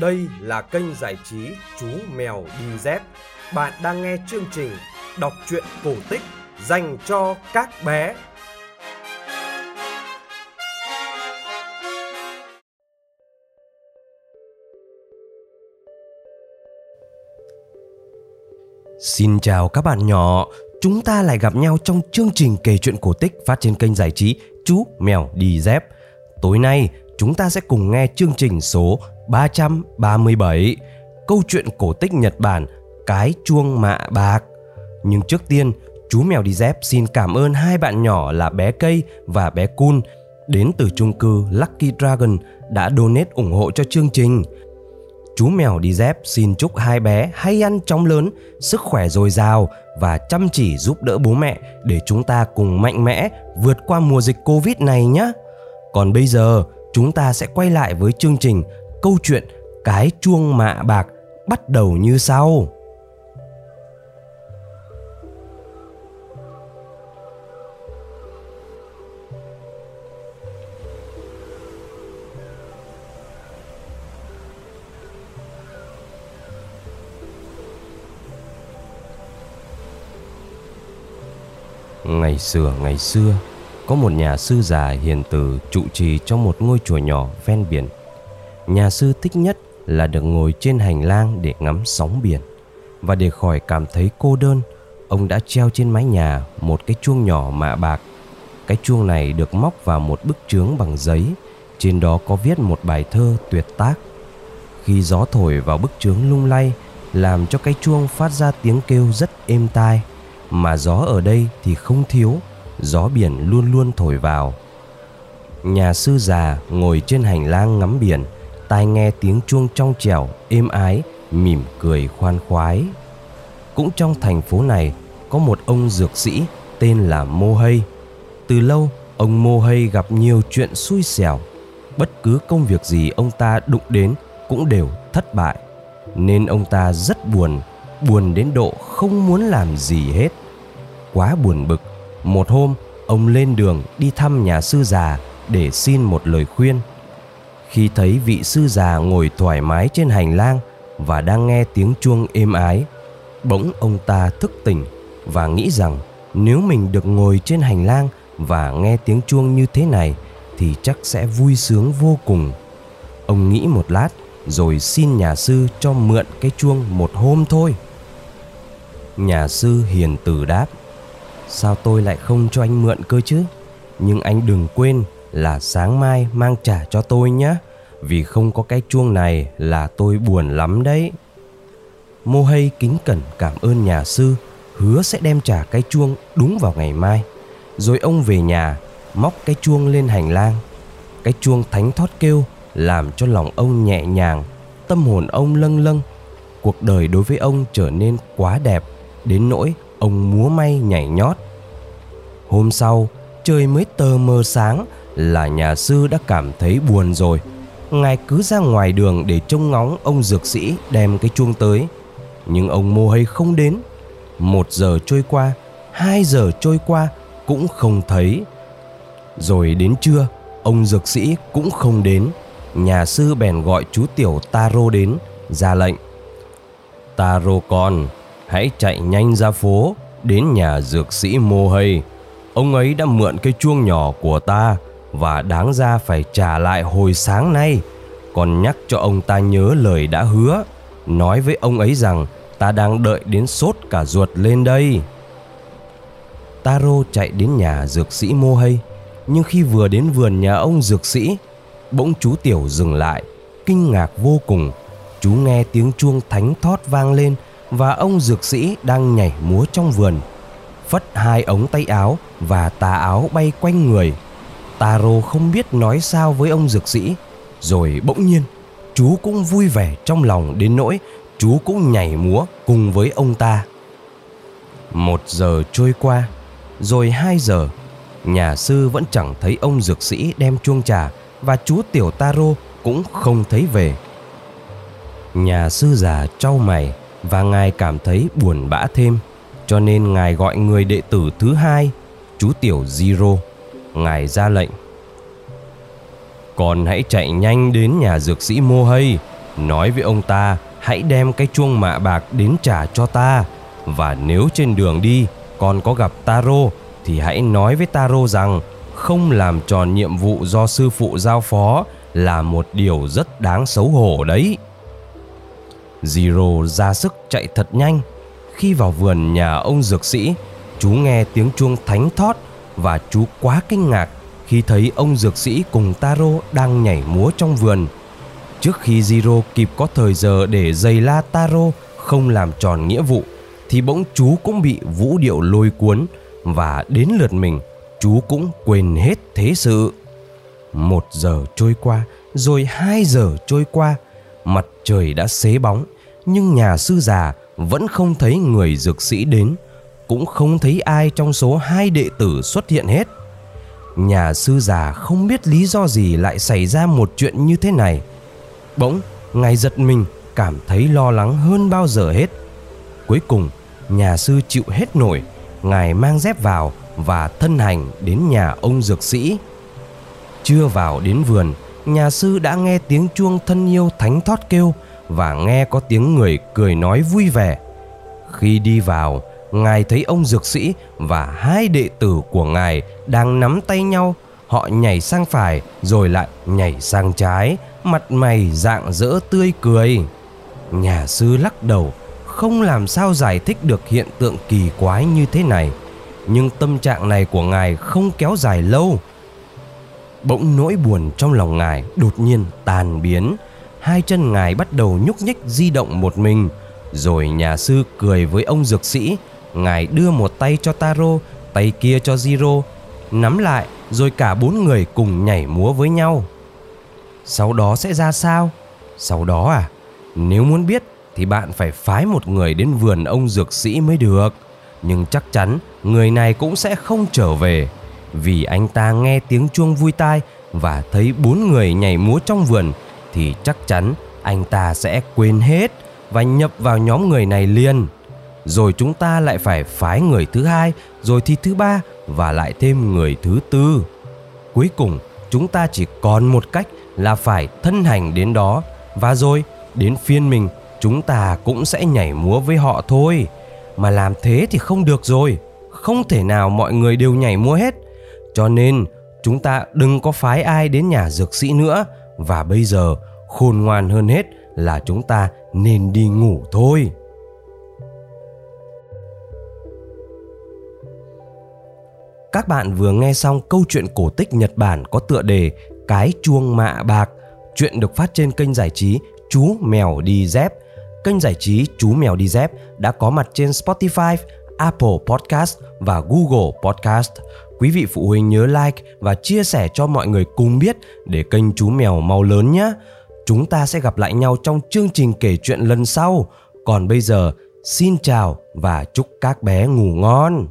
Đây là kênh giải trí Chú Mèo Đi Dép. Bạn đang nghe chương trình đọc truyện cổ tích dành cho các bé. Xin chào các bạn nhỏ, chúng ta lại gặp nhau trong chương trình kể chuyện cổ tích phát trên kênh giải trí Chú Mèo Đi Dép. Tối nay, chúng ta sẽ cùng nghe chương trình số 337, câu chuyện cổ tích Nhật Bản Cái chuông mạ bạc. Nhưng trước tiên, chú Mèo Đi Dép xin cảm ơn hai bạn nhỏ là bé Cây và bé cun đến từ chung cư Lucky Dragon đã donate ủng hộ cho chương trình. Chú mèo đi dép xin chúc hai bé hay ăn chóng lớn, sức khỏe dồi dào và chăm chỉ giúp đỡ bố mẹ để chúng ta cùng mạnh mẽ vượt qua mùa dịch Covid này nhé. Còn bây giờ, chúng ta sẽ quay lại với chương trình câu chuyện Cái chuông mạ bạc bắt đầu như sau. Ngày xưa ngày xưa có một nhà sư già hiền từ trụ trì trong một ngôi chùa nhỏ ven biển. Nhà sư thích nhất là được ngồi trên hành lang để ngắm sóng biển. Và để khỏi cảm thấy cô đơn, Ông đã treo trên mái nhà một cái chuông nhỏ mạ bạc. Cái chuông này được móc vào một bức chướng bằng giấy, Trên đó có viết một bài thơ tuyệt tác. Khi gió thổi vào bức chướng lung lay, Làm cho cái chuông phát ra tiếng kêu rất êm tai, mà gió ở đây thì không thiếu gió biển luôn luôn thổi vào. Nhà sư già ngồi trên hành lang ngắm biển, tai nghe tiếng chuông trong trẻo, êm ái, mỉm cười khoan khoái. Cũng trong thành phố này, có một ông dược sĩ tên là mô hây. Từ lâu, ông mô hây gặp nhiều chuyện xui xẻo. Bất cứ công việc gì ông ta đụng đến cũng đều thất bại. Nên ông ta rất buồn buồn đến độ không muốn làm gì hết. Quá buồn bực một hôm, ông lên đường đi thăm nhà sư già để xin một lời khuyên. Khi thấy vị sư già ngồi thoải mái trên hành lang và đang nghe tiếng chuông êm ái, bỗng ông ta thức tỉnh và nghĩ rằng nếu mình được ngồi trên hành lang và nghe tiếng chuông như thế này thì chắc sẽ vui sướng vô cùng. Ông nghĩ một lát rồi xin nhà sư cho mượn cái chuông một hôm thôi. Nhà sư hiền từ đáp Sao tôi lại không cho anh mượn cơ chứ? Nhưng anh đừng quên là sáng mai mang trả cho tôi nhé Vì không có cái chuông này là tôi buồn lắm đấy. Mô hay kính cẩn cảm ơn nhà sư, Hứa sẽ đem trả cái chuông đúng vào ngày mai. Rồi ông về nhà, móc cái chuông lên hành lang. Cái chuông thánh thót kêu làm cho lòng ông nhẹ nhàng, Tâm hồn ông lâng lâng. Cuộc đời đối với ông trở nên quá đẹp, Đến nỗi ông múa may nhảy nhót. Hôm sau, trời mới tờ mờ sáng là nhà sư đã cảm thấy buồn rồi. Ngài cứ ra ngoài đường để trông ngóng ông dược sĩ đem cái chuông tới. Nhưng ông mô hay không đến. Một giờ trôi qua, hai giờ trôi qua cũng không thấy. Rồi đến trưa, ông dược sĩ cũng không đến. Nhà sư bèn gọi chú tiểu Taro đến, ra lệnh. Taro con, hãy chạy nhanh ra phố, đến nhà dược sĩ mô hay ông ấy đã mượn cái chuông nhỏ của ta và đáng ra phải trả lại hồi sáng nay. Còn nhắc cho ông ta nhớ lời đã hứa, nói với ông ấy rằng ta đang đợi đến sốt cả ruột lên đây. Taro chạy đến nhà dược sĩ mô hay nhưng khi vừa đến vườn nhà ông dược sĩ, bỗng chú tiểu dừng lại, kinh ngạc vô cùng. Chú nghe tiếng chuông thánh thót vang lên và ông dược sĩ đang nhảy múa trong vườn, phất hai ống tay áo và tà áo bay quanh người. Taro không biết nói sao với ông dược sĩ, rồi bỗng nhiên, chú cũng vui vẻ trong lòng đến nỗi chú cũng nhảy múa cùng với ông ta. Một giờ trôi qua, rồi hai giờ, nhà sư vẫn chẳng thấy ông dược sĩ đem chuông trà và chú tiểu taro cũng không thấy về. Nhà sư già trao mày và ngài cảm thấy buồn bã thêm. Cho nên ngài gọi người đệ tử thứ hai, chú tiểu Zero ngài ra lệnh. Con hãy chạy nhanh đến nhà dược sĩ mô hay nói với ông ta, hãy đem cái chuông mạ bạc đến trả cho ta. Và nếu trên đường đi con có gặp Taro, thì hãy nói với Taro rằng, không làm tròn nhiệm vụ do sư phụ giao phó là một điều rất đáng xấu hổ đấy. Zero ra sức chạy thật nhanh. Khi vào vườn nhà ông dược sĩ, chú nghe tiếng chuông thánh thót và chú quá kinh ngạc khi thấy ông dược sĩ cùng Taro đang nhảy múa trong vườn. Trước khi Zero kịp có thời giờ để giày la Taro không làm tròn nghĩa vụ, thì bỗng chú cũng bị vũ điệu lôi cuốn và đến lượt mình chú cũng quên hết thế sự. Một giờ trôi qua, rồi hai giờ trôi qua, mặt trời đã xế bóng, nhưng nhà sư già vẫn không thấy người dược sĩ đến, cũng không thấy ai trong số hai đệ tử xuất hiện hết. Nhà sư già không biết lý do gì lại xảy ra một chuyện như thế này. Bỗng, ngài giật mình, cảm thấy lo lắng hơn bao giờ hết. Cuối cùng, nhà sư chịu hết nổi, ngài mang dép vào và thân hành đến nhà ông dược sĩ. Chưa vào đến vườn, nhà sư đã nghe tiếng chuông thân yêu thánh thót kêu và nghe có tiếng người cười nói vui vẻ. Khi đi vào, ngài thấy ông dược sĩ và hai đệ tử của ngài đang nắm tay nhau. Họ nhảy sang phải rồi lại nhảy sang trái, mặt mày dạng dỡ tươi cười. Nhà sư lắc đầu, không làm sao giải thích được hiện tượng kỳ quái như thế này. Nhưng tâm trạng này của ngài không kéo dài lâu Bỗng nỗi buồn trong lòng ngài đột nhiên tàn biến Hai chân ngài bắt đầu nhúc nhích di động một mình Rồi nhà sư cười với ông dược sĩ, Ngài đưa một tay cho Taro, Tay kia cho Zero Nắm lại, rồi cả bốn người cùng nhảy múa với nhau Sau đó sẽ ra sao? Sau đó à? Nếu muốn biết thì bạn phải phái một người đến vườn ông dược sĩ mới được Nhưng chắc chắn người này cũng sẽ không trở về vì anh ta nghe tiếng chuông vui tai và thấy bốn người nhảy múa trong vườn thì chắc chắn anh ta sẽ quên hết và nhập vào nhóm người này liền. Rồi chúng ta lại phải phái người thứ hai, rồi thì thứ ba và lại thêm người thứ tư. Cuối cùng chúng ta chỉ còn một cách là phải thân hành đến đó và rồi đến phiên mình chúng ta cũng sẽ nhảy múa với họ thôi. Mà làm thế thì không được rồi, không thể nào mọi người đều nhảy múa hết cho nên chúng ta đừng có phái ai đến nhà dược sĩ nữa và bây giờ khôn ngoan hơn hết là chúng ta nên đi ngủ thôi. Các bạn vừa nghe xong câu chuyện cổ tích Nhật Bản có tựa đề Cái chuông mạ bạc. Chuyện được phát trên kênh giải trí Chú Mèo Đi Dép. Kênh giải trí Chú Mèo Đi Dép đã có mặt trên Spotify, Apple Podcast và Google Podcast quý vị phụ huynh nhớ like và chia sẻ cho mọi người cùng biết để kênh chú mèo mau lớn nhé. Chúng ta sẽ gặp lại nhau trong chương trình kể chuyện lần sau. Còn bây giờ, xin chào và chúc các bé ngủ ngon.